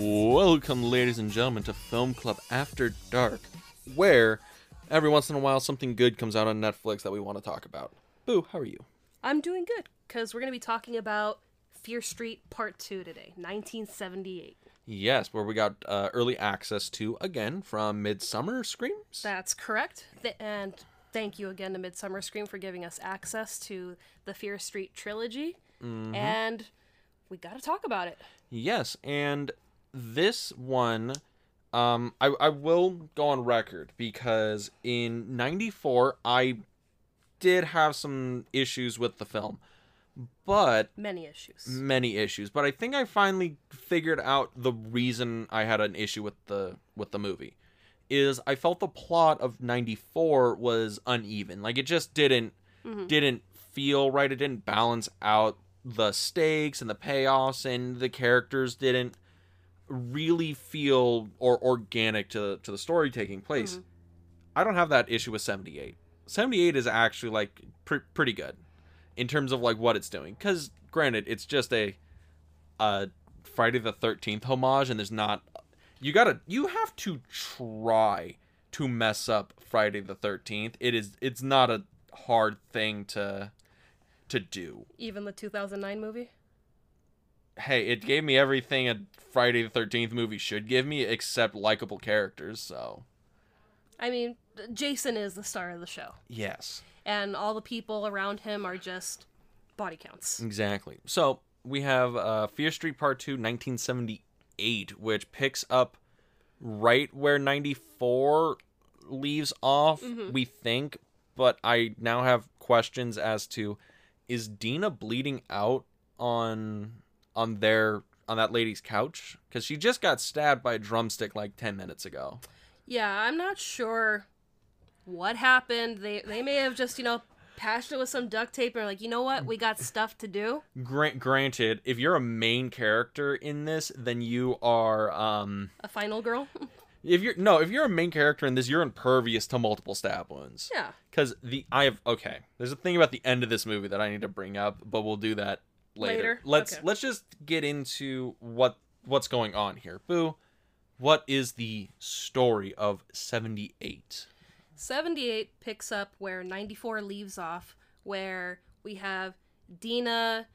Welcome, ladies and gentlemen, to Film Club After Dark, where every once in a while something good comes out on Netflix that we want to talk about. Boo, how are you? I'm doing good because we're going to be talking about Fear Street Part 2 today, 1978. Yes, where we got uh, early access to, again, from Midsummer Screams. That's correct. Th- and thank you again to Midsummer Scream for giving us access to the Fear Street trilogy. And we got to talk about it. Yes, and this one, um, I, I will go on record because in '94 I did have some issues with the film, but Many issues. many issues. But I think I finally figured out the reason I had an issue with the with the movie is I felt the plot of '94 was uneven. Like it just didn't didn't feel right. It didn't balance out the stakes and the payoffs, and the characters didn't really feel or organic to to the story taking place. I don't have that issue with 78. 78 is actually like pr- pretty good in terms of like what it's doing cuz granted it's just a uh Friday the 13th homage and there's not you got to you have to try to mess up Friday the 13th. It is it's not a hard thing to to do. Even the 2009 movie. Hey, it gave me everything a Friday the 13th movie should give me except likable characters, so I mean, Jason is the star of the show, yes. and all the people around him are just body counts. Exactly. So we have uh, Fear Street Part 2, 1978, which picks up right where 94 leaves off, we think. But I now have questions as to is Dina bleeding out on on their on that lady's couch because she just got stabbed by a drumstick like 10 minutes ago Yeah, I'm not sure what happened. They they may have just, you know, patched it with some duct tape and like, you know what, we got stuff to do. Grant, granted if you're a main character in this then you are um A final girl. If you're no, if you're a main character in this, you're impervious to multiple stab wounds. yeah. Because the I have okay. There's a thing about the end of this movie that I need to bring up, but we'll do that later. Later? Let's Okay. let's just get into what what's going on here. Boo. What is the story of 78? 78 picks up where 94 leaves off, where we have Dina,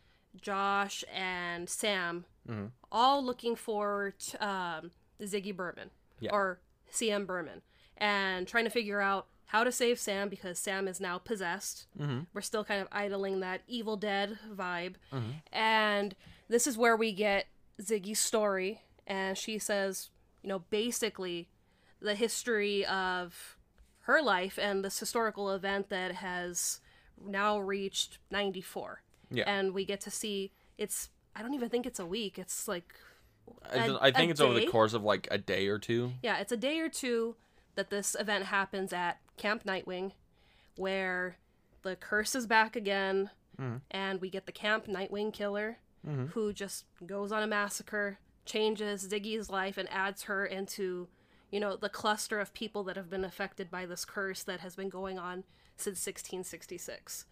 Josh, and Sam Mhm. all looking for um, Ziggy Berman Yeah. or CM Berman and trying to figure out how to save Sam because Sam is now possessed. Mhm. We're still kind of idling that Evil Dead vibe. Mhm. And this is where we get Ziggy's story. And she says, you know, basically the history of her life and this historical event that has now reached 94. Yeah. And we get to see it's, I don't even think it's a week. It's like, I a- I think it's over the course of like a day or two. yeah, it's a day or two that this event happens at Camp Nightwing, where the curse is back again, Mhm. and we get the Camp Nightwing killer, Mhm. who just goes on a massacre, changes Ziggy's life, and adds her into, you know, the cluster of people that have been affected by this curse that has been going on since 1666.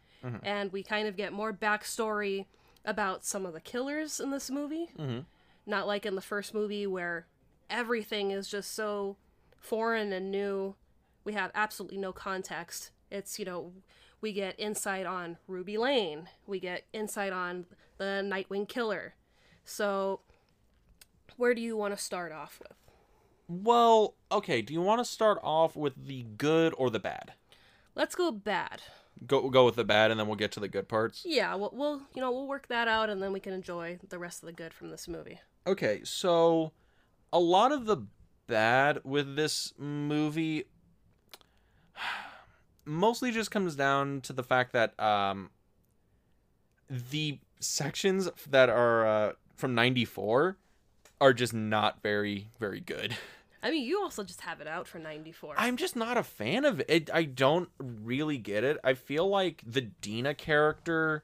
And we kind of get more backstory about some of the killers in this movie Mhm. not like in the first movie where everything is just so foreign and new. We have absolutely no context. It's, you know, we get insight on Ruby Lane, we get insight on the Nightwing Killer. So, where do you want to start off with? Well, okay. Do you want to start off with the good or the bad? Let's go bad. Go go with the bad, and then we'll get to the good parts. Yeah, we'll, we'll you know we'll work that out, and then we can enjoy the rest of the good from this movie. Okay, so a lot of the bad with this movie mostly just comes down to the fact that um the sections that are uh, from 94 are just not very very good. I mean, you also just have it out for '94. I'm just not a fan of it. I don't really get it. I feel like the Dina character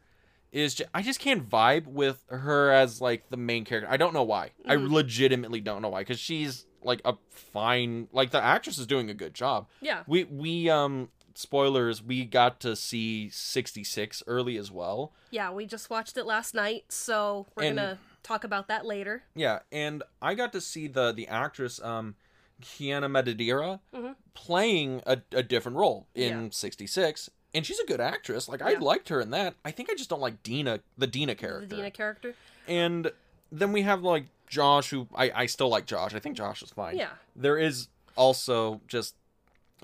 is just, I just can't vibe with her as like the main character. I don't know why. I legitimately don't know why cuz she's like a fine like the actress is doing a good job. yeah, We we um spoilers, we got to see 66 early as well. yeah. We just watched it last night, so we're And- gonna talk about that later. Yeah, and I got to see the the actress um Kiana Madeira Mhm. playing a, a different role in Yeah. 66 and she's a good actress. Like I liked her in that. I think I just don't like Dina the Dina character. The Dina character. And then we have like Josh who I I still like Josh. I think Josh is fine. Yeah. There is also just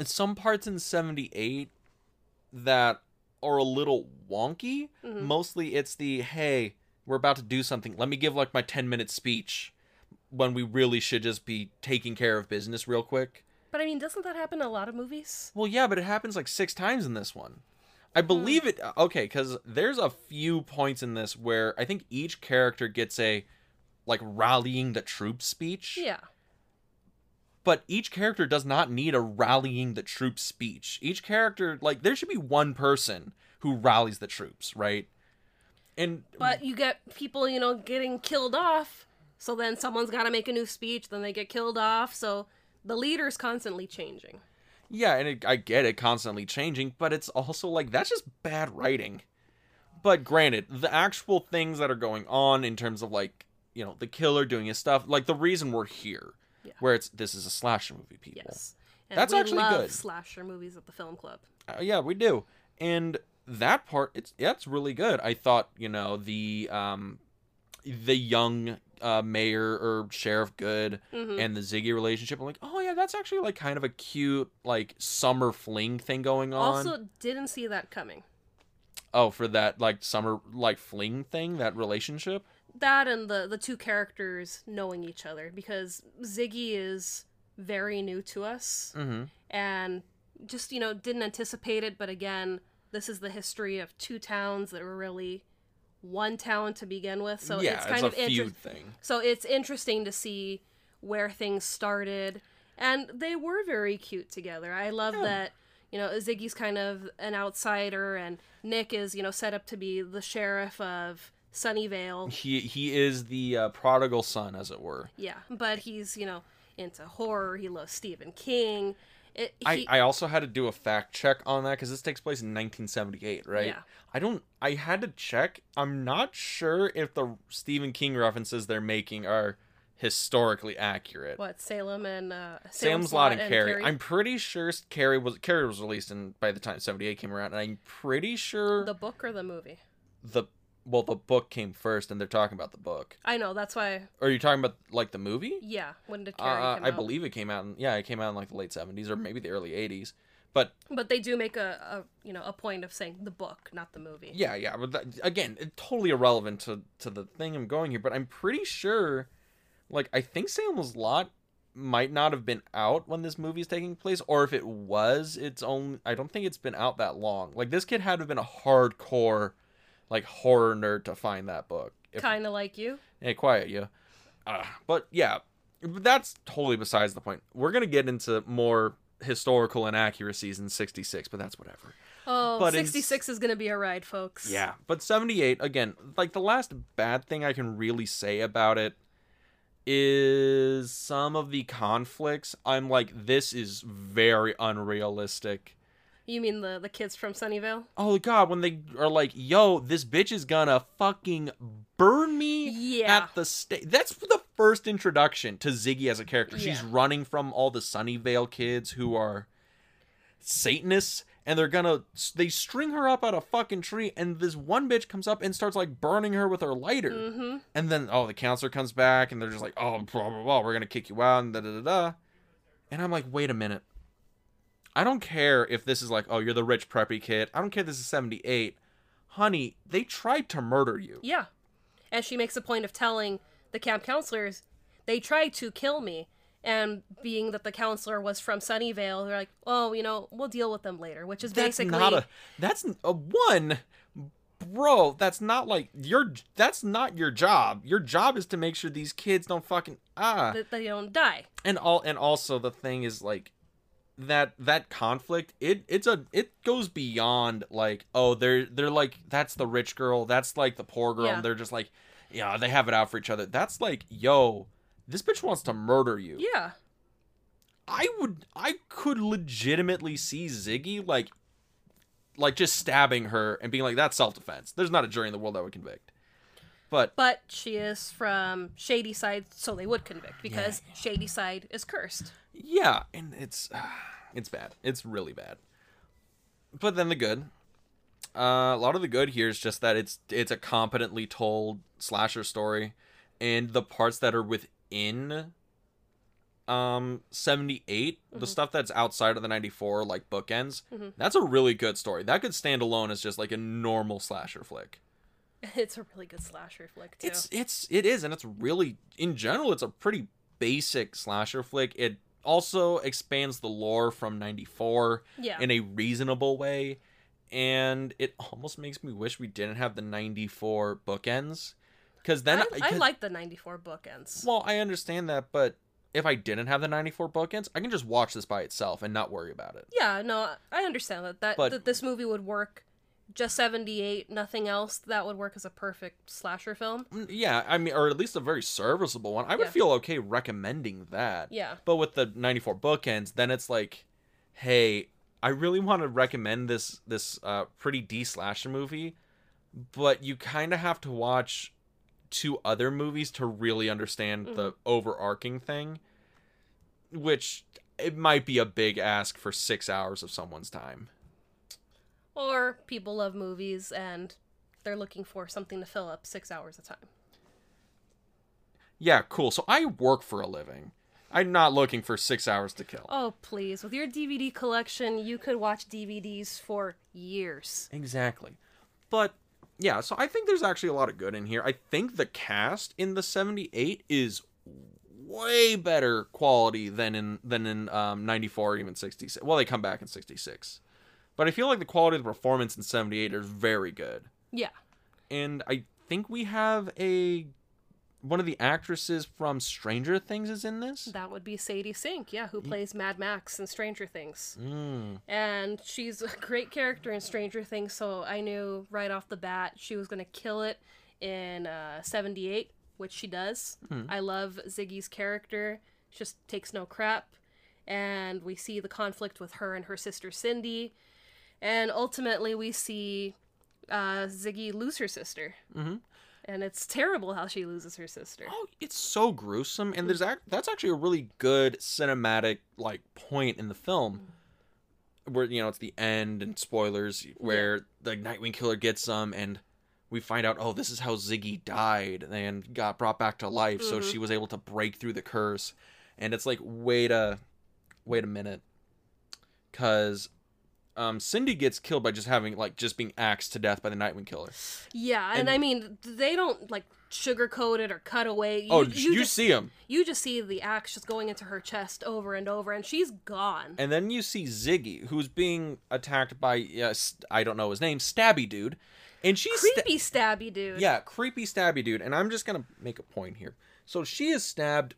some parts in 78 that are a little wonky. Mhm. Mostly it's the hey, we're about to do something. Let me give like my 10 minute speech when we really should just be taking care of business real quick. But I mean, doesn't that happen in a lot of movies? Well, yeah, but it happens like 6 times in this one. I Hmm. believe it okay cuz there's a few points in this where I think each character gets a like rallying the troops speech. Yeah. but each character does not need a rallying the troops speech. Each character, like, there should be one person who rallies the troops, right? And But you get people, you know, getting killed off. So then someone's got to make a new speech. Then they get killed off. So the leader's constantly changing. yeah, and it, I get it constantly changing, but it's also like that's just bad writing. But granted, the actual things that are going on in terms of like you know the killer doing his stuff, like the reason we're here, Yeah. where it's this is a slasher movie, people. Yes. And That's actually good. slasher movies at the film club. Uh, yeah, we do. And that part, it's yeah, it's really good. I thought, you know, the um, the young uh, mayor or sheriff Goode Mhm. and the Ziggy relationship. I'm like, oh yeah, that's actually like kind of a cute like summer fling thing going on. Also, didn't see that coming. oh, for that like summer like fling thing, that relationship. That and the the two characters knowing each other because Ziggy is very new to us Mm-hmm. and just you know didn't anticipate it. But again, this is the history of two towns that were really one town to begin with. So yeah, it's kind a of inter- feud thing. So it's interesting to see where things started. And they were very cute together. I love Yeah. that, you know, Ziggy's kind of an outsider and Nick is, you know, set up to be the sheriff of Sunnyvale. He he is the uh, prodigal son, as it were. Yeah, but he's, you know, into horror. He loves Stephen King. It, I, he, I also had to do a fact check on that because this takes place in 1978, right? Yeah. I don't. I had to check. I'm not sure if the Stephen King references they're making are historically accurate. what, Salem and uh, Sam's Lot and Carrie. I'm pretty sure Carrie was Carrie was released in by the time 78 came around, and I'm pretty sure The book or the movie? the well the book came first, and they're talking about the book. I know, that's why, are you talking about like the movie? yeah, when did Carrie Uh, I out? believe it came out. In, yeah, it came out in like the late 70s or maybe the early 80s. But But they do make a, a, you know, a point of saying the book, not the movie. Yeah, yeah, but that, again, it, totally irrelevant to to the thing I'm going here. But I'm pretty sure, like, I think Salem's Lot might not have been out when this movie is taking place, or if it was, it's only I don't think it's been out that long. Like, this kid had to have been a hardcore, like, horror nerd to find that book. Kind of like you. Hey, quiet, you. Uh, but yeah, but that's totally besides the point. We're gonna get into more historical inaccuracies in '66, but that's whatever. Oh, But in 66 is going to be a ride, folks. Yeah, but 78 again, like the last bad thing I can really say about it is some of the conflicts. I'm like this is very unrealistic. You mean the, the kids from Sunnyvale? Oh god, when they are like, "Yo, this bitch is gonna fucking burn me Yeah. at the stake." That's the first introduction to Ziggy as a character. She's running from all the Sunnyvale kids who are Satanists, and they're gonna they string her up out a fucking tree, and this one bitch comes up and starts like burning her with her lighter, Mm-hmm. and then oh the counselor comes back, and they're just like, "Oh, blah blah blah, we're gonna kick you out," and da da da da, and I'm like, wait a minute. I don't care if this is like, oh, you're the rich preppy kid. I don't care if this is 78. Honey, they tried to murder you. Yeah. And she makes a point of telling the camp counselors, they tried to kill me. And being that the counselor was from Sunnyvale, they're like, oh, you know, we'll deal with them later, which is That's basically. not a that's a one bro, that's not like your that's not your job. Your job is to make sure these kids don't fucking ah. that they don't die. And all and also the thing is like that that conflict it it's a it goes beyond like oh they're they're like that's the rich girl that's like the poor girl Yeah. and they're just like yeah they have it out for each other that's like yo this bitch wants to murder you Yeah. i would i could legitimately see ziggy like like just stabbing her and being like that's self-defense there's not a jury in the world that would convict But But she is from Shady Side, so they would convict because Shady Side is cursed. yeah, and it's uh, it's bad. It's really bad. But then the good. Uh, a lot of the good here is just that it's it's a competently told slasher story, and the parts that are within um 78 the stuff that's outside of the 94 like bookends Mhm. that's a really good story that could stand alone as just like a normal slasher flick It's a really good slasher flick too. It's it's it is, and it's really in general, it's a pretty basic slasher flick. It also expands the lore from '94 yeah. in a reasonable way, and it almost makes me wish we didn't have the '94 bookends, because then I, I like the 94 bookends. Well, I understand that, but if I didn't have the '94 bookends, I can just watch this by itself and not worry about it. Yeah, no, I understand that that, But- that this movie would work just 78, nothing else. That would work as a perfect slasher film. Mm, Yeah, I mean, or at least a very serviceable one. I would Yeah. feel okay recommending that. Yeah. But with the 94 bookends, then it's like, hey, I really want to recommend this this uh, pretty D slasher movie, but you kind of have to watch two other movies to really understand the overarching thing, which it might be a big ask for six hours of someone's time. Or people love movies and they're looking for something to fill up six hours of time. Yeah, cool. So I work for a living. I'm not looking for six hours to kill. Oh, please. With your DVD collection, you could watch DVDs for years. Exactly. But yeah, so I think there's actually a lot of good in here. I think the cast in the 78 is way better quality than in than in um 94 or even 66. Well, they come back in 66. But I feel like the quality of the performance in 78 is very good. Yeah. And I think we have a one of the actresses from Stranger Things is in this. That would be Sadie Sink, yeah, who plays Mad Max in Stranger Things. Mm. And she's a great character in Stranger Things, so I knew right off the bat she was going to kill it in uh, 78, which she does. I love Ziggy's character, she just takes no crap. And we see the conflict with her and her sister Cindy. And ultimately, we see uh, Ziggy lose her sister. Mhm. And it's terrible how she loses her sister. Oh, it's so gruesome, and there's act- that's actually a really good cinematic like point in the film, where you know it's the end and spoilers where the Nightwing Killer gets them, and we find out oh this is how Ziggy died and got brought back to life, so Mhm. she was able to break through the curse, and it's like wait a wait a minute, because um, Cindy gets killed by just having like just being axed to death by the Nightwing Killer. Yeah, and, And- I mean, they don't like sugarcoat it or cut away. You, oh, you, just, see him. you just see the axe just going into her chest over and over, and she's gone. And then you see Ziggy, who's being attacked by yes, I don't know his name, Stabby Dude, and she's sta- Creepy stabby dude. yeah, creepy Stabby Dude. And I'm just gonna make a point here. So she is stabbed,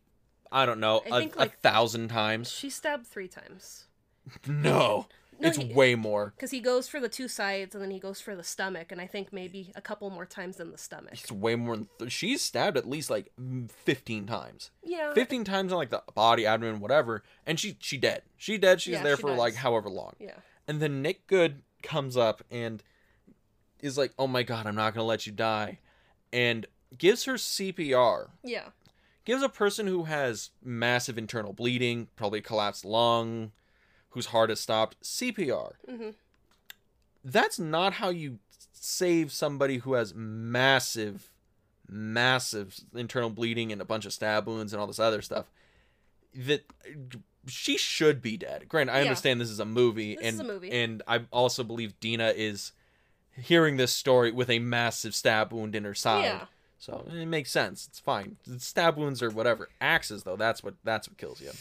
I don't know, I a, think, like, a thousand times. She stabbed three times. No, No, it's he- way more. Because he goes for the two sides and then he goes for the stomach, and I think maybe a couple more times than the stomach. It's way more. Than th- she's stabbed at least like fifteen times. Yeah. Fifteen times on like the body, abdomen, whatever, and she she dead. She dead. She's Yeah, there she for like however long. Yeah. And then Nick Goode comes up and is like, "Oh my god, I'm not gonna let you die," and gives her CPR. Yeah. Gives a person who has massive internal bleeding, probably collapsed lung, whose heart has stopped, CPR. hmm That's not how you save somebody who has massive, massive internal bleeding and a bunch of stab wounds and all this other stuff. That she should be dead. Granted, I Yeah. understand this is a movie, This and a movie. and I also believe Dina is hearing this story with a massive stab wound in her side. Yeah. So it makes sense. It's fine. Stab wounds or whatever. Axes though, that's what that's what kills you.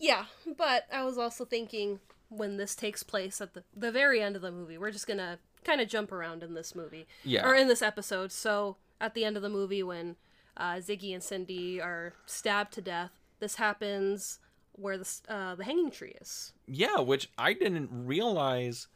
Yeah, but I was also thinking when this takes place at the the very end of the movie, we're just gonna kind of jump around in this movie Yeah. or in this episode. So at the end of the movie, when uh, Ziggy and Cindy are stabbed to death, this happens where the uh, the hanging tree is. Yeah, which I didn't realize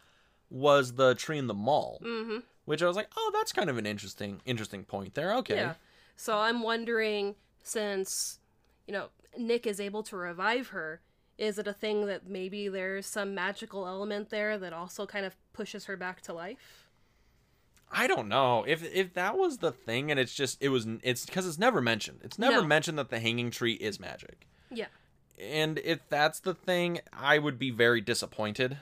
was the tree in the mall. Mm-hmm. Which I was like, oh, that's kind of an interesting interesting point there. Okay. Yeah. So I'm wondering, since you know Nick is able to revive her, is it a thing that maybe there's some magical element there that also kind of pushes her back to life? I don't know if if that was the thing, and it's just it was it's because it's never mentioned. It's never No. mentioned that the hanging tree is magic. Yeah. And if that's the thing, I would be very disappointed.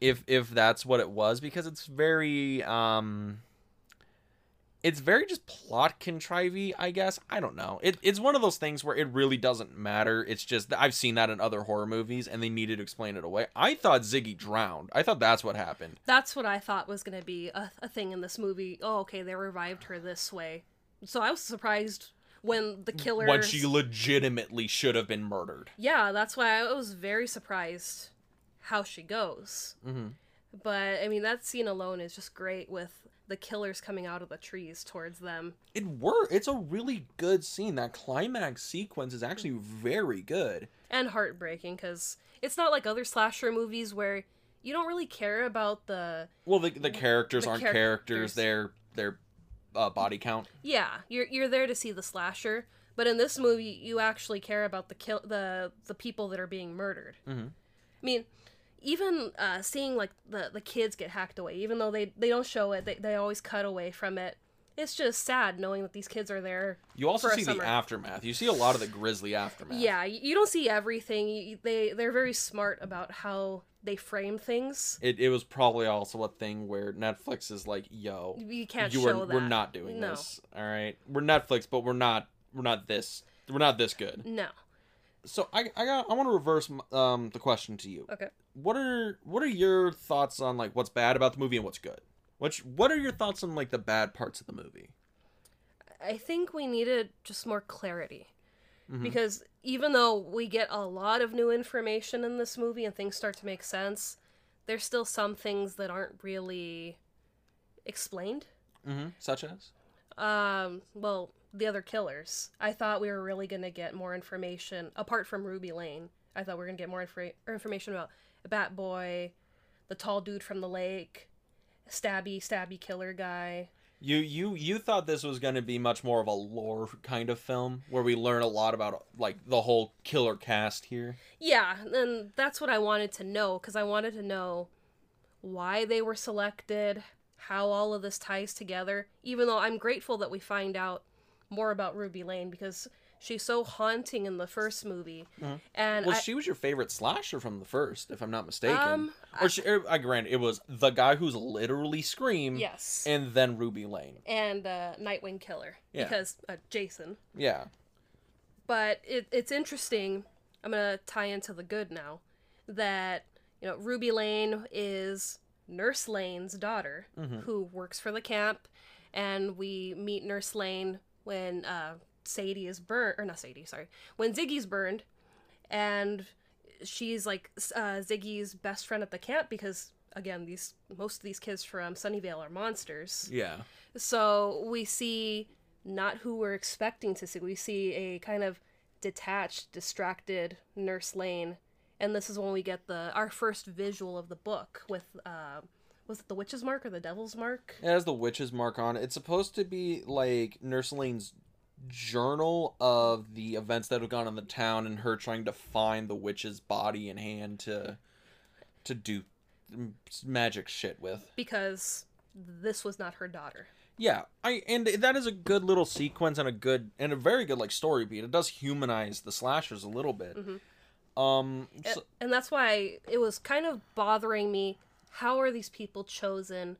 If if that's what it was, because it's very um. It's very just plot contrivey, I guess. I don't know. It, it's one of those things where it really doesn't matter. It's just I've seen that in other horror movies, and they needed to explain it away. I thought Ziggy drowned. I thought that's what happened. That's what I thought was going to be a, a thing in this movie. Oh, okay, they revived her this way. So I was surprised when the killer. when she legitimately should have been murdered. Yeah, that's why I was very surprised how she goes. Mm-hmm. But I mean, that scene alone is just great with the killers coming out of the trees towards them. It were. It's a really good scene. That climax sequence is actually very good. and heartbreaking because it's not like other slasher movies where you don't really care about the Well, the the characters The aren't characters. characters. They're they're uh, body count. yeah you're you're there to see the slasher but in this movie you actually care about the kill the the people that are being murdered Mhm. i mean even uh, seeing like the the kids get hacked away even though they they don't show it they, they always cut away from it it's just sad knowing that these kids are there You also see the aftermath. You see a lot of the grisly aftermath. yeah you, you don't see everything you, they they're very smart about how they frame things It, it was probably also a thing where Netflix is like, "Yo, you can't you show are that we're not doing No. this. All right, we're Netflix, but we're not we're not this we're not this good." no So I I got I want to reverse um the question to you. okay what are what are your thoughts on like what's bad about the movie and what's good? Which what are your thoughts on like the bad parts of the movie? I think we needed just more clarity. Mhm. Because even though we get a lot of new information in this movie and things start to make sense, there's still some things that aren't really explained. Mm-hmm. Such as Um, well, the other killers. I thought we were really going to get more information apart from Ruby Lane. I thought we were going to get more infor- information about Bat Boy, the tall dude from the lake, stabby stabby killer guy. you you you thought this was going to be much more of a lore kind of film where we learn a lot about like the whole killer cast here. Yeah, and that's what I wanted to know because I wanted to know why they were selected, how all of this ties together. Even though I'm grateful that we find out more about Ruby Lane because she's so haunting in the first movie, Mhm. and Well, I, she was your favorite slasher from the first, if I'm not mistaken. Um, or she, er, I grant it was the guy who's literally Scream, yes, and then Ruby Lane. and uh, Nightwing Killer Yeah. because uh, Jason. Yeah. but it, it's interesting i'm gonna tie into the good now that you know ruby lane is nurse lane's daughter Mhm. who works for the camp and we meet nurse lane when uh, sadie is burned or not sadie sorry when ziggy's burned and she's like uh, ziggy's best friend at the camp because again these most of these kids from sunnyvale are monsters Yeah. so we see not who we're expecting to see. We see a kind of detached, distracted Nurse Lane, and this is when we get the our first visual of the book with uh, was it the witch's mark or the devil's mark? It has the witch's mark on it. It's supposed to be like Nurse Lane's journal of the events that have gone on in the town and her trying to find the witch's body and hand to to do magic shit with. Because this was not her daughter. Yeah, I and that is a good little sequence and a good and a very good like story beat. It does humanize the slashers a little bit. Mhm. Um, so- and that's why it was kind of bothering me. How are these people chosen?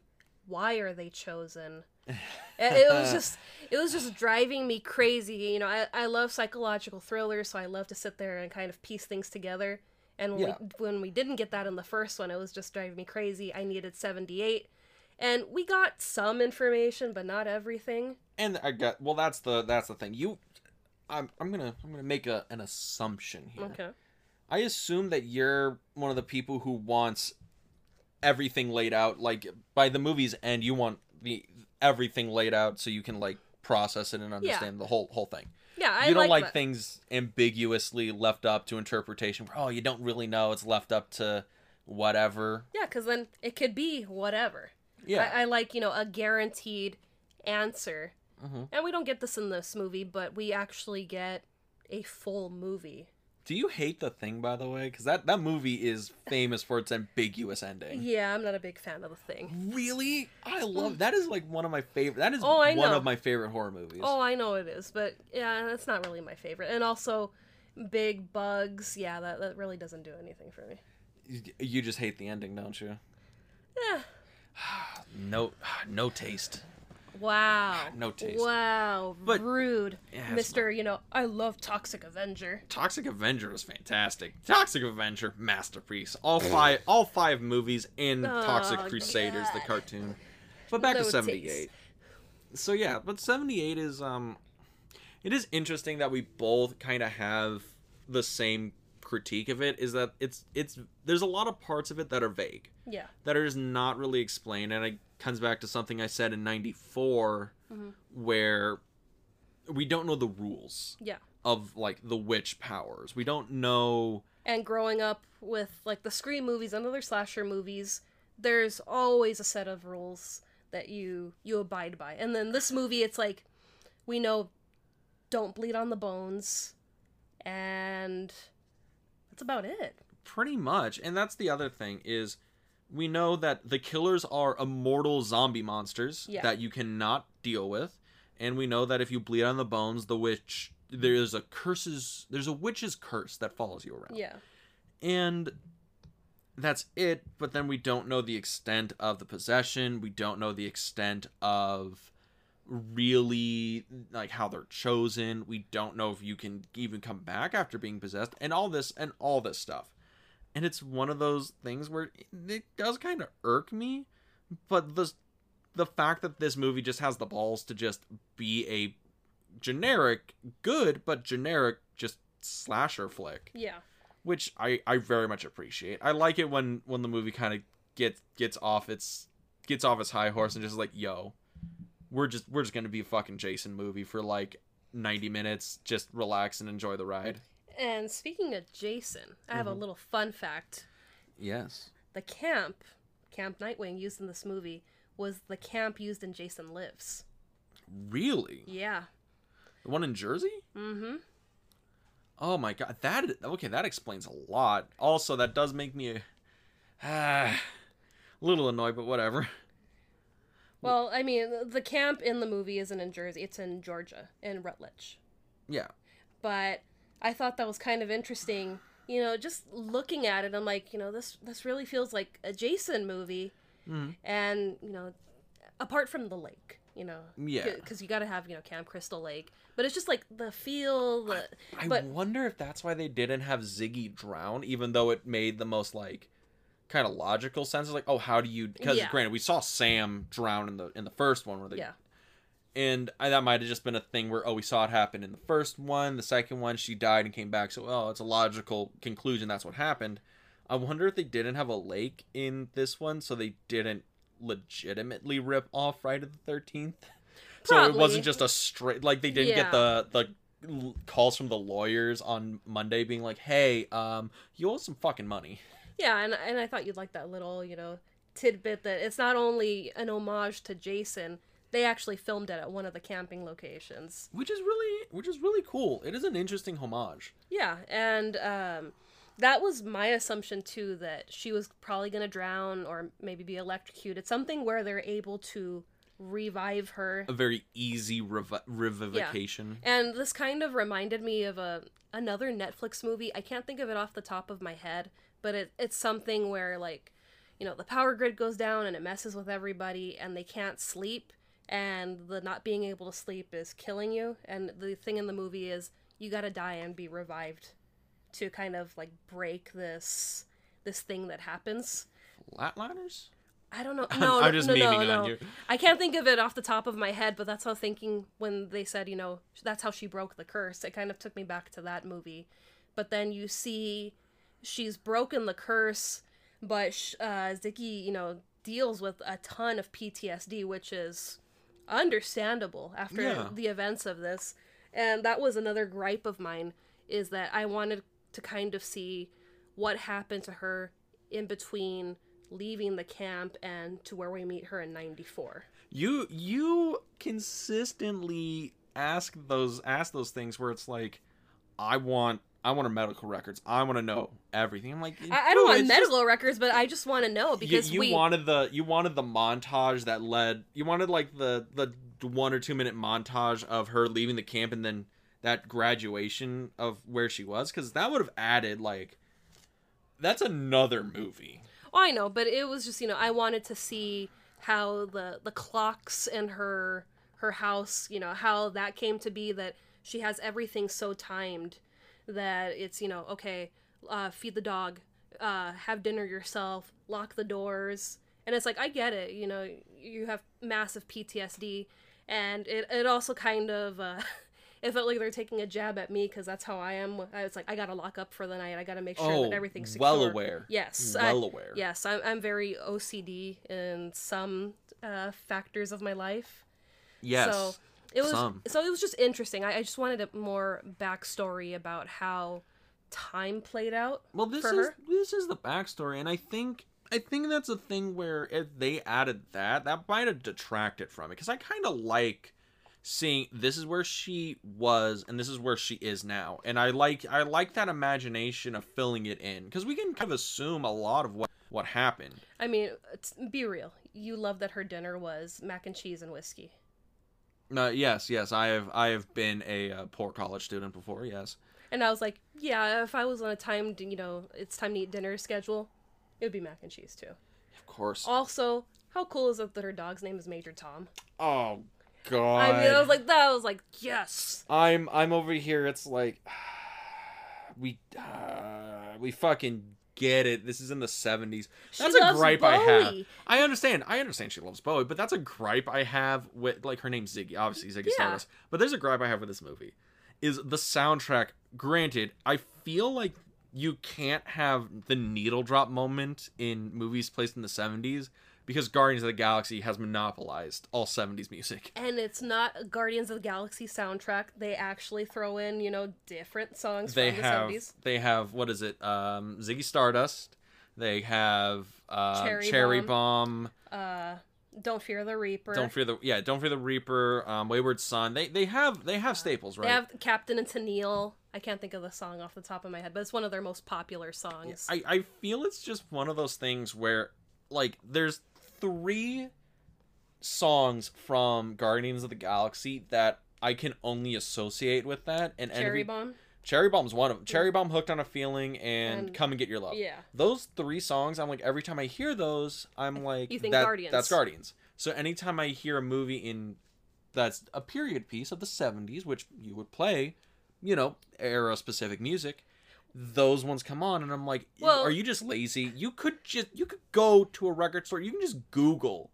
Why are they chosen? it was just it was just driving me crazy. You know, I, I love psychological thrillers, so I love to sit there and kind of piece things together. And when, Yeah. we, when we didn't get that in the first one, it was just driving me crazy. I needed 78. And we got some information, but not everything. and I got well. That's the that's the thing. You, I'm I'm gonna I'm gonna make a an assumption here. Okay. I assume that you're one of the people who wants everything laid out. Like by the movie's end, you want the everything laid out so you can like process it and understand the whole whole thing. Yeah, I you don't like that. things ambiguously left up to interpretation. Where, oh, you don't really know. It's left up to whatever. Yeah, because then it could be whatever. Yeah. I, I like, you know, a guaranteed answer. Mhm. And we don't get this in this movie, but we actually get a full movie Do you hate the thing, by the way? Because that that movie is famous for its ambiguous ending. Yeah, I'm not a big fan of the thing. Really, I love mm. that. Is like one of my favorite. That is Oh, I one know. of my favorite horror movies. Oh, I know it is, but yeah, that's not really my favorite. And also, big bugs. Yeah, that, that really doesn't do anything for me. You- You just hate the ending, don't you? Yeah. No, no taste. Wow. No taste. Wow. But- rude. Yeah, it's Mister, you know, I love Toxic Avenger. Toxic Avenger is fantastic. Toxic Avenger masterpiece. All five, all five movies in Toxic Oh, Crusaders, the cartoon. But back No to seventy eight. So yeah, but seventy eight is um, it is interesting that we both kind of have the same critique of it. Is that it's it's there's a lot of parts of it that are vague. Yeah. that are just not really explained and it comes back to something i said in 94 Mhm. where we don't know the rules Yeah. of like the witch powers we don't know And growing up with like the Scream movies and other slasher movies, there's always a set of rules that you you abide by. And then this movie, it's like we know don't bleed on the bones, and that's about it. pretty much and that's the other thing is we know that the killers are immortal zombie monsters Yeah. that you cannot deal with. And we know that if you bleed on the bones the witch there's a curses there's a witch's curse that follows you around. Yeah. and that's it but then we don't know the extent of the possession. We don't know the extent of really like how they're chosen. We don't know if you can even come back after being possessed and all this and all this stuff and it's one of those things where it does kind of irk me but the the fact that this movie just has the balls to just be a generic good but generic just slasher flick Yeah. which I I very much appreciate. I like it when when the movie kind of gets gets off its gets off its high horse and just like, yo, we're just we're just gonna be a fucking Jason movie for like ninety minutes. Just relax and enjoy the ride. And speaking of Jason, I have a little fun fact. Yes. The camp, Camp Nightwing, used in this movie was the camp used in Jason Lives. Really? Yeah. The one in Jersey? Mm-hmm. Oh my god, that okay. That explains a lot. Also, that does make me a, ah, a little annoyed, but whatever. Well, I mean, the camp in the movie isn't in Jersey; it's in Georgia, in Rutledge. Yeah. But I thought that was kind of interesting. You know, just looking at it, I'm like, you know, this this really feels like a Jason movie, Mhm. and you know, apart from the lake, you know, Yeah. because you got to have you know Camp Crystal Lake, but it's just like the feel, the I but wonder if that's why they didn't have Ziggy drown, even though it made the most like kind of logical sense. It's like, oh, how do you? Because Yeah. granted, we saw Sam drown in the in the first one, where they yeah, and I, that might have just been a thing where oh, we saw it happen in the first one, the second one she died and came back, so oh, it's a logical conclusion. That's what happened. I wonder if they didn't have a lake in this one, so they didn't legitimately rip off Friday the Thirteenth. So it wasn't just a straight like they didn't get the the calls from the lawyers on Monday being like, "Hey, um, you owe some fucking money." yeah, and and I thought you'd like that little you know tidbit that it's not only an homage to Jason. They actually filmed it at one of the camping locations. Which is really which is really cool. It is an interesting homage. Yeah, and um, that was my assumption too that she was probably gonna drown or maybe be electrocuted. Something where they're able to revive her. A very easy revi- revivification. And this kind of reminded me of a another Netflix movie. I can't think of it off the top of my head, but it, it's something where like, you know, the power grid goes down and it messes with everybody and they can't sleep and the not being able to sleep is killing you and the thing in the movie is you got to die and be revived to kind of like break this this thing that happens. Flatliners? I don't know. No, I'm just no, no, no. on you. I can't think of it off the top of my head, but that's how thinking when they said, you know, that's how she broke the curse. It kind of took me back to that movie. But then you see she's broken the curse, but uh, Ziggy, you know, deals with a ton of PTSD, which is understandable after Yeah. the events of this. And that was another gripe of mine is that I wanted to kind of see what happened to her in between leaving the camp and to where we meet her in 94. You you consistently ask those ask those things where it's like I want I want her medical records. I want to know oh. everything. I'm like, I, I don't want medical just- records, but I just want to know because you we. wanted the you wanted the montage that led. You wanted like the the one or two minute montage of her leaving the camp and then that graduation of where she was because that would have added like that's another movie. Oh, I know, but it was just you know I wanted to see how the the clocks in her her house, you know, how that came to be that she has everything so timed that it's you know okay, uh, feed the dog, uh, have dinner yourself, lock the doors, and it's like I get it, you know, you have massive PTSD, and it it also kind of. Uh, It felt like they're taking a jab at me because that's how I am. I was like, I gotta lock up for the night. I gotta make sure oh, that everything's secure. well aware. Yes, well I- aware. Yes, I'm, I'm very OCD in some uh, factors of my life. Yes. So it was some. so it was just interesting. I, I just wanted a more backstory about how time played out. Well, this is her. this is the backstory, and I think I think that's a thing where if they added that, that might have detracted from it because I kind of like seeing this is where she was and this is where she is now, and I like I like that imagination of filling it in because we can kind of assume a lot of what what happened. I mean, it's, be real. You love that her dinner was mac and cheese and whiskey. Uh, yes, yes, I have I have been a uh, poor college student before. Yes, And I was like, yeah, if I was on a timed, you know, it's time to eat dinner schedule, it would be mac and cheese too. of course. Also, how cool is it that her dog's name is Major Tom? Oh God. I mean, I was like, that I was like, yes. I'm I'm over here. It's like we uh, we fucking get it. This is in the seventies. She That's a gripe I have. I understand. I understand she loves Bowie, but that's a gripe I have with like her name's Ziggy. Obviously Ziggy Yeah. Stardust. But there's a gripe I have with this movie. Is the soundtrack? Granted, I feel like you can't have the needle drop moment in movies placed in the seventies because Guardians of the Galaxy has monopolized all seventies music. And it's not a Guardians of the Galaxy soundtrack. They actually throw in, you know, different songs they from the have 70s. they have what is it um ziggy stardust they have uh, Cherry cherry, bomb, Uh, Don't Fear the Reaper. don't fear the yeah don't fear the reaper um wayward son they they have they have staples right They have Captain and Tennille. I can't think of the song off the top of my head, but it's one of their most popular songs. I, I feel it's just one of those things where like there's three songs from guardians of the galaxy that i can only associate with that and Cherry every, Bomb. cherry bomb's one of them cherry bomb hooked on a feeling and, And- come and get your love Yeah. those three songs i'm like every time i hear those i'm like You think that, Guardians. that's guardians so anytime i hear a movie in that's a period piece of the 70s which you would play you know era specific music those ones come on and i'm like Well- are you just lazy? You could just you could go to a record store. You can just google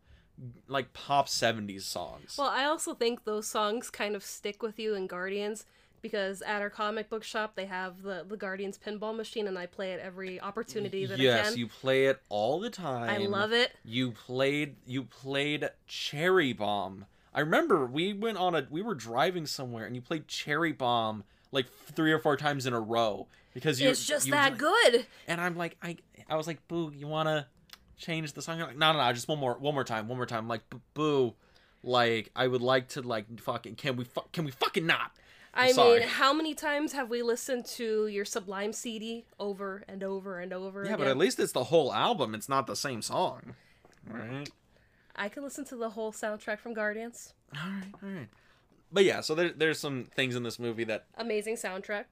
like pop 70s songs. Well, I also think those songs kind of stick with you in Guardians because at our comic book shop they have the the Guardians pinball machine and I play it every opportunity that I yes can. you play it all the time. I love it. you played you played cherry bomb. I remember we went on a we were driving somewhere and you played cherry bomb like three or four times in a row because you It's just you that good. and i'm like i i was like boo you want to change the song You're like no no no just one more one more time one more time I'm like "B- boo like i would like to like fucking can we fu- can we fucking not I sorry. mean, how many times have we listened to your Sublime CD over and over and over yeah again? but at least it's the whole album it's not the same song right I can listen to the whole soundtrack from Guardians. all right all right but yeah so there, there's some things in this movie that Amazing soundtrack.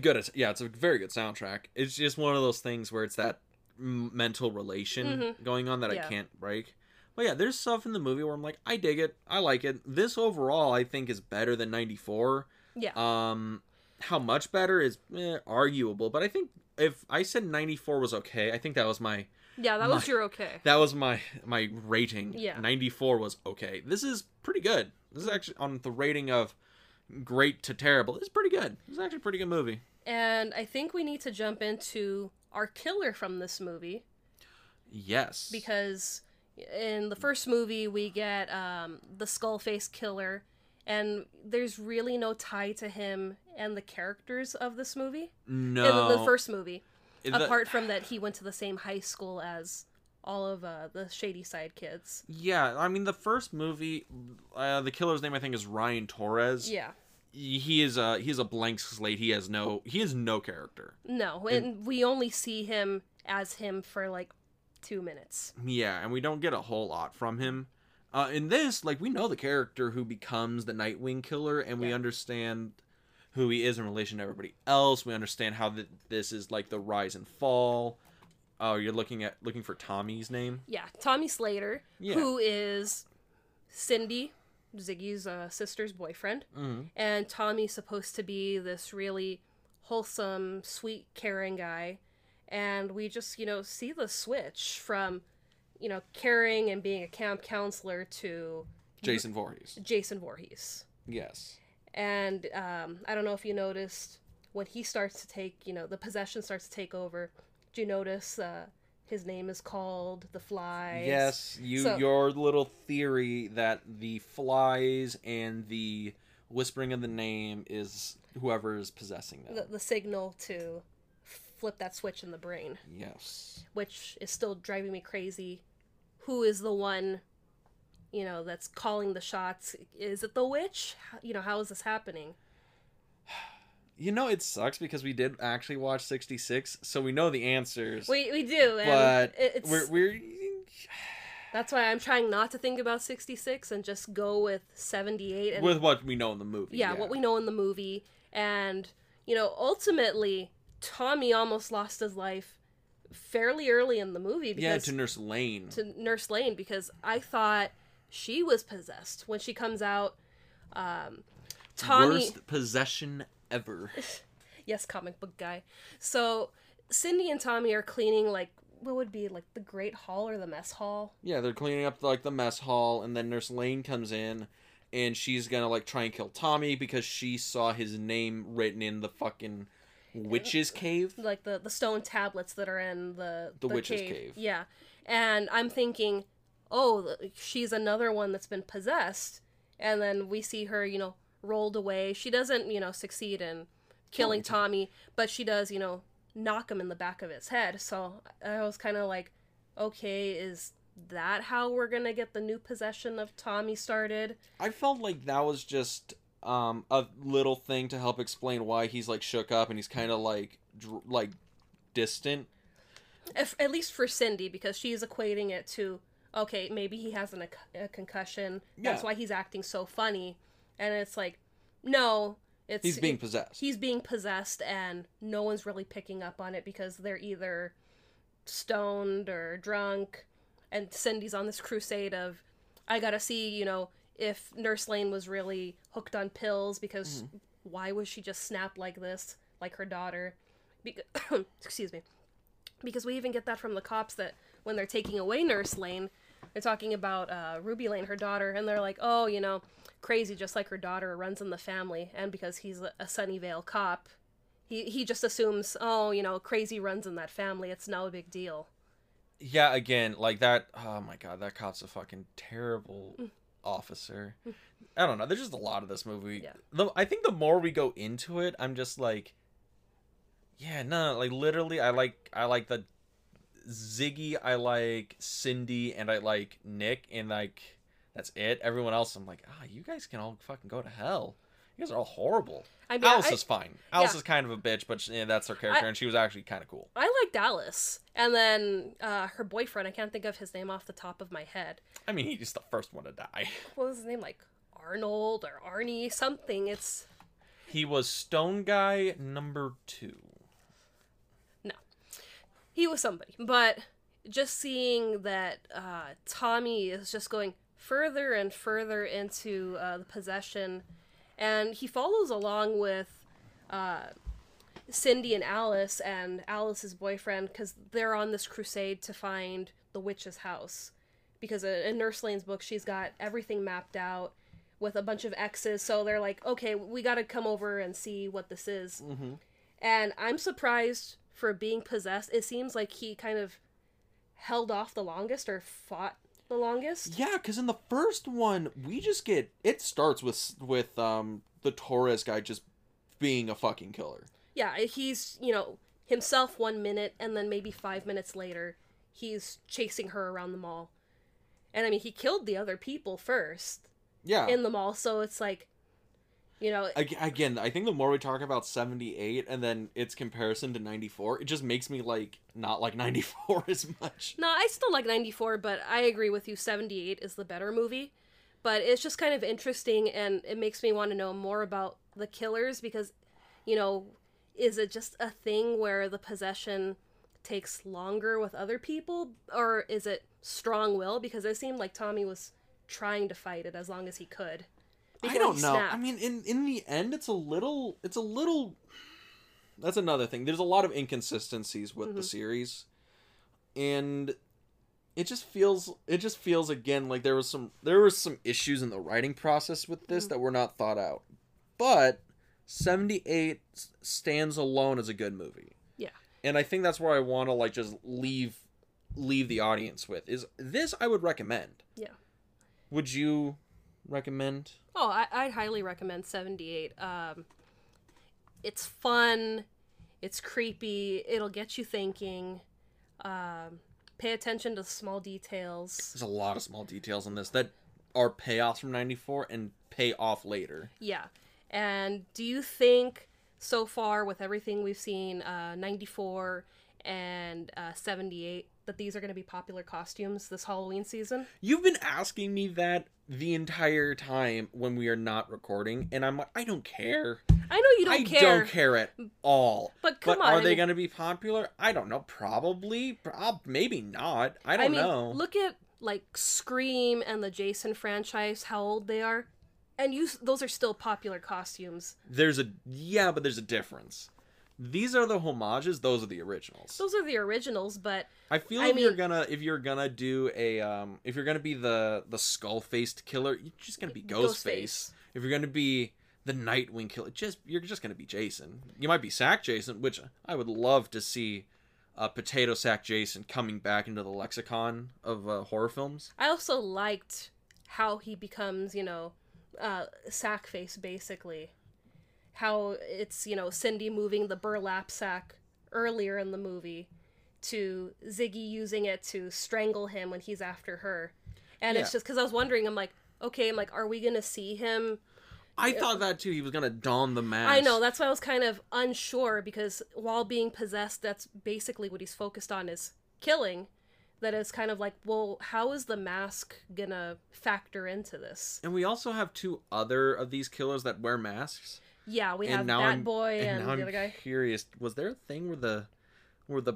Good yeah it's a very good soundtrack it's just one of those things where it's that mental relation going on that Mm-hmm. Yeah. i can't break but yeah there's stuff in the movie where i'm like i dig it i like it this overall i think is better than 94 Yeah. um how much better is eh, arguable but i think if i said 94 was okay i think that was my yeah, that was your okay. that was my my rating. Yeah. 94 was okay. This is pretty good. This is actually on the rating of great to terrible it's pretty good. It's actually a pretty good movie. And I think we need to jump into our killer from this movie. Yes. Because in the first movie we get um, the skull face killer and there's really no tie to him and the characters of this movie. No, in the first movie The- apart from that he went to the same high school as all of uh, the shady side kids Yeah, I mean the first movie, uh, the killer's name I think is Ryan Torres. yeah he is a he is a blank slate. He has no he has no character. No, and we only see him as him for like two minutes. Yeah, and we don't get a whole lot from him. Uh, in this, like we know the character who becomes the Nightwing killer, and we understand who he is in relation to everybody else. We understand how th- this is like the rise and fall. Oh, you're looking at looking for Tommy's name. Yeah, Tommy Slater, Yeah. who is Cindy, Ziggy's uh, sister's boyfriend, Mm-hmm. and Tommy's supposed to be this really wholesome, sweet, caring guy, and we just you know see the switch from you know caring and being a camp counselor to Jason Voorhees. Jason Voorhees. Yes. And um, I don't know if you noticed when he starts to take, you know, the possession starts to take over. Do you notice uh, his name is called the Flies? Yes, you So- your little theory that the flies and the whispering of the name is whoever is possessing them. The, the signal to flip that switch in the brain, yes. which is still driving me crazy. Who is the one, you know, that's calling the shots? Is it the witch? You know, how is this happening? You know it sucks because we did actually watch 66, so we know the answers. We, we do, but it- it's we're we're that's why I'm trying not to think about 66 and just go with 78 and with what we know in the movie. yeah, what we know in the movie. And, you know, ultimately, Tommy almost lost his life fairly early in the movie Yeah, to Nurse Lane. to Nurse Lane because I thought she was possessed when she comes out. Um, Tommy, Worst possession ever. yes, comic book guy. So Cindy and Tommy are cleaning like what would be like the Great Hall or the Mess Hall. Yeah, they're cleaning up like the mess hall, and then Nurse Lane comes in, and she's gonna like try and kill Tommy because she saw his name written in the fucking witch's cave. like the the stone tablets that are in the The witch's cave. Yeah, and I'm thinking, oh, she's another one that's been possessed, and then we see her, you know, rolled away. She doesn't, you know, succeed in killing Tommy, but she does, you know, knock him in the back of his head. So I was kind of like, okay, is that how we're gonna get the new possession of Tommy started? I felt like that was just um a little thing to help explain why he's like shook up and he's kind of like dr- like distant. if, at least for Cindy, because she's equating it to okay, maybe he has an, a, a concussion. That's why he's acting so funny, and it's like, no, it's He's being possessed. he's being possessed, and no one's really picking up on it because they're either stoned or drunk, and Cindy's on this crusade of, I gotta see, you know, if Nurse Lane was really hooked on pills because mm-hmm. why was she just snapped like this, like her daughter? Because, excuse me because we even get that from the cops that when they're taking away Nurse Lane, they're talking about uh, Ruby Lane, her daughter, and they're like, oh, you know, crazy, just like her daughter runs in the family, and because he's a, Sunnyvale cop, he he just assumes, oh, you know, crazy runs in that family. It's no big deal. yeah, again, like that. Oh my god, that cop's a fucking terrible officer. I don't know. There's just a lot of this movie. Yeah. The, I think the more we go into it, I'm just like, yeah, no, like literally, I like I like the Ziggy, I like Cindy, and I like Nick, and like that's it. Everyone else, I'm like, ah, you guys can all fucking go to hell. You guys are all horrible. I mean, Alice I, is fine. Alice yeah. is kind of a bitch, but yeah, that's her character, I- and she was actually kind of cool. I liked Alice, and then uh, her boyfriend. I can't think of his name off the top of my head. I mean, he's the first one to die. What was his name? Like Arnold or Arnie something. It's He was Stone Guy number two. He was somebody. But just seeing that uh, Tommy is just going further and further into uh, the possession, and he follows along with uh, Cindy and Alice and Alice's boyfriend because they're on this crusade to find the witch's house. Because in Nurse Lane's book, she's got everything mapped out with a bunch of X's. So they're like, okay, we got to come over and see what this is. Mm-hmm. And I'm surprised for being possessed. It seems like he kind of held off the longest or fought the longest. Yeah, because in the first one, we just get it starts with with um the Torres guy just being a fucking killer. Yeah, he's, you know, himself one minute and then maybe five minutes later, he's chasing her around the mall. And I mean, he killed the other people first Yeah, in the mall, so it's like, You know, Again, I think the more we talk about 78 and then its comparison to 94, it just makes me like not like 94 as much. no, I still like 94, but I agree with you. 78 is the better movie. But it's just kind of interesting, and it makes me want to know more about the killers because, you know, is it just a thing where the possession takes longer with other people, or is it strong will? Because it seemed like Tommy was trying to fight it as long as he could. I don't know. I mean, in in the end, it's a little. It's a little. That's another thing. There's a lot of inconsistencies with the Mhm. series, and it just feels. It just feels again like there was some there was some issues in the writing process with this Mhm. that were not thought out. But 78 stands alone as a good movie. Yeah. And I think that's where I want to like just leave leave the audience with is this I would recommend. Yeah. Would you recommend? Oh, I, I'd highly recommend 78. Um, it's fun, it's creepy, it'll get you thinking. Um, pay attention to small details. There's a lot of small details in this that are payoffs from 94 and pay off later. Yeah. And do you think so far, with everything we've seen, uh, 94 and uh, 78, that these are going to be popular costumes this Halloween season? You've been asking me that the entire time when we are not recording, and I'm like, I don't care. I know you don't I care, I don't care at all. but come but on. are I they mean- going to be popular? I don't know. Probably. Prob- maybe not. I don't I mean, know. look at like Scream and the Jason franchise, how old they are, and you those are still popular costumes. There's a yeah, but there's a difference. These are the homages. Those are the originals. Those are the originals, but I feel I if you're gonna if you're gonna do a um if you're gonna be the the skull faced killer, you're just gonna be Ghostface. Ghostface. If you're gonna be the Nightwing killer, just you're just gonna be Jason. You might be Sack Jason, which I would love to see. Uh, Potato Sack Jason coming back into the lexicon of uh, horror films. I also liked how he becomes, you know, uh, sack face basically. How it's you know Cindy moving the burlap sack earlier in the movie, to Ziggy using it to strangle him when he's after her, and it's just because I was wondering, I'm like, okay, I'm like, are we gonna see him I thought that too. He was gonna don the mask. I know that's why I was kind of unsure because while being possessed, that's basically what he's focused on is killing. That is kind of like, well, how is the mask gonna factor into this? And we also have two other of these killers that wear masks. Yeah, we and have I'm, boy and, and, the I'm other guy. curious. Was there a thing where the where the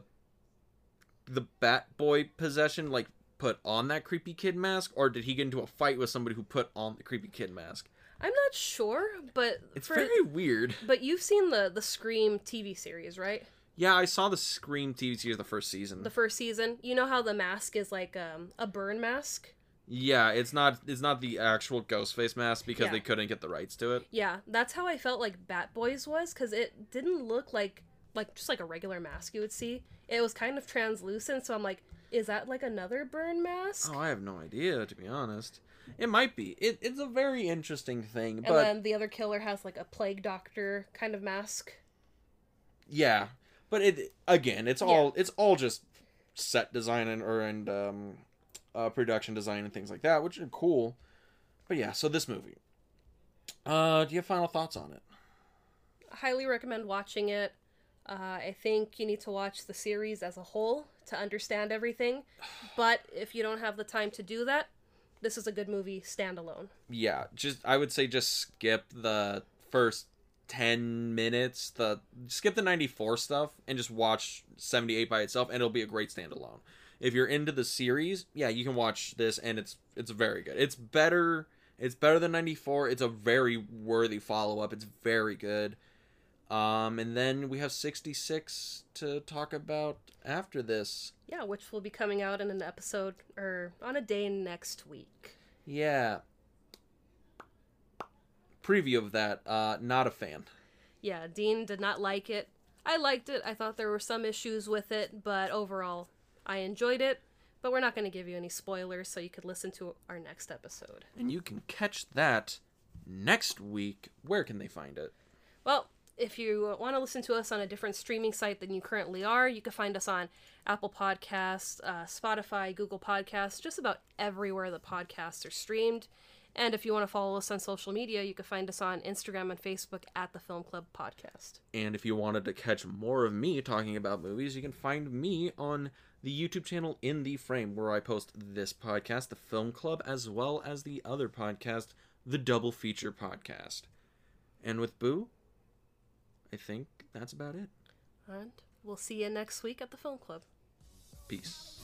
the Bat Boy possession like put on that creepy kid mask, or did he get into a fight with somebody who put on the creepy kid mask? I'm not sure, but It's for, very weird. but you've seen the the Scream TV series, right? Yeah, I saw the Scream TV series the first season. The first season. You know how the mask is like um, a burn mask. Yeah, it's not it's not the actual Ghostface mask because Yeah. they couldn't get the rights to it. Yeah, that's how I felt like Bat Boys was because it didn't look like like just like a regular mask you would see. It was kind of translucent, so I'm like, is that like another burn mask? Oh, I have no idea to be honest. It might be. It, it's a very interesting thing, and but then the other killer has like a plague doctor kind of mask. yeah but it again it's all it's all just set design and or and um uh production design and things like that which are cool but yeah so this movie uh do you have final thoughts on it highly recommend watching it. Uh, I think you need to watch the series as a whole to understand everything. But if you don't have the time to do that, this is a good movie standalone. yeah just i would say just skip the first 10 minutes the skip the 94 stuff and just watch 78 by itself and it'll be a great standalone if you're into the series yeah you can watch this and it's it's very good. It's better it's better than 94 it's a very worthy follow-up. It's very good. Um and then we have 66 to talk about after this. Yeah, which will be coming out in an episode or on a day next week. yeah. Preview of that uh not a fan. Yeah, Dean did not like it. I liked it. I thought there were some issues with it, but overall, I enjoyed it. But we're not going to give you any spoilers, so you could listen to our next episode. and you can catch that next week. Where can they find it? Well, if you want to listen to us on a different streaming site than you currently are, you can find us on Apple Podcasts, uh, Spotify, Google Podcasts, just about everywhere the podcasts are streamed. And if you want to follow us on social media, you can find us on Instagram and Facebook at the Film Club Podcast. And if you wanted to catch more of me talking about movies, you can find me on the YouTube channel In the Frame, where I post this podcast, The Film Club, as well as the other podcast, The Double Feature Podcast. And with Boo, I think that's about it. And we'll see you next week at the Film Club. Peace.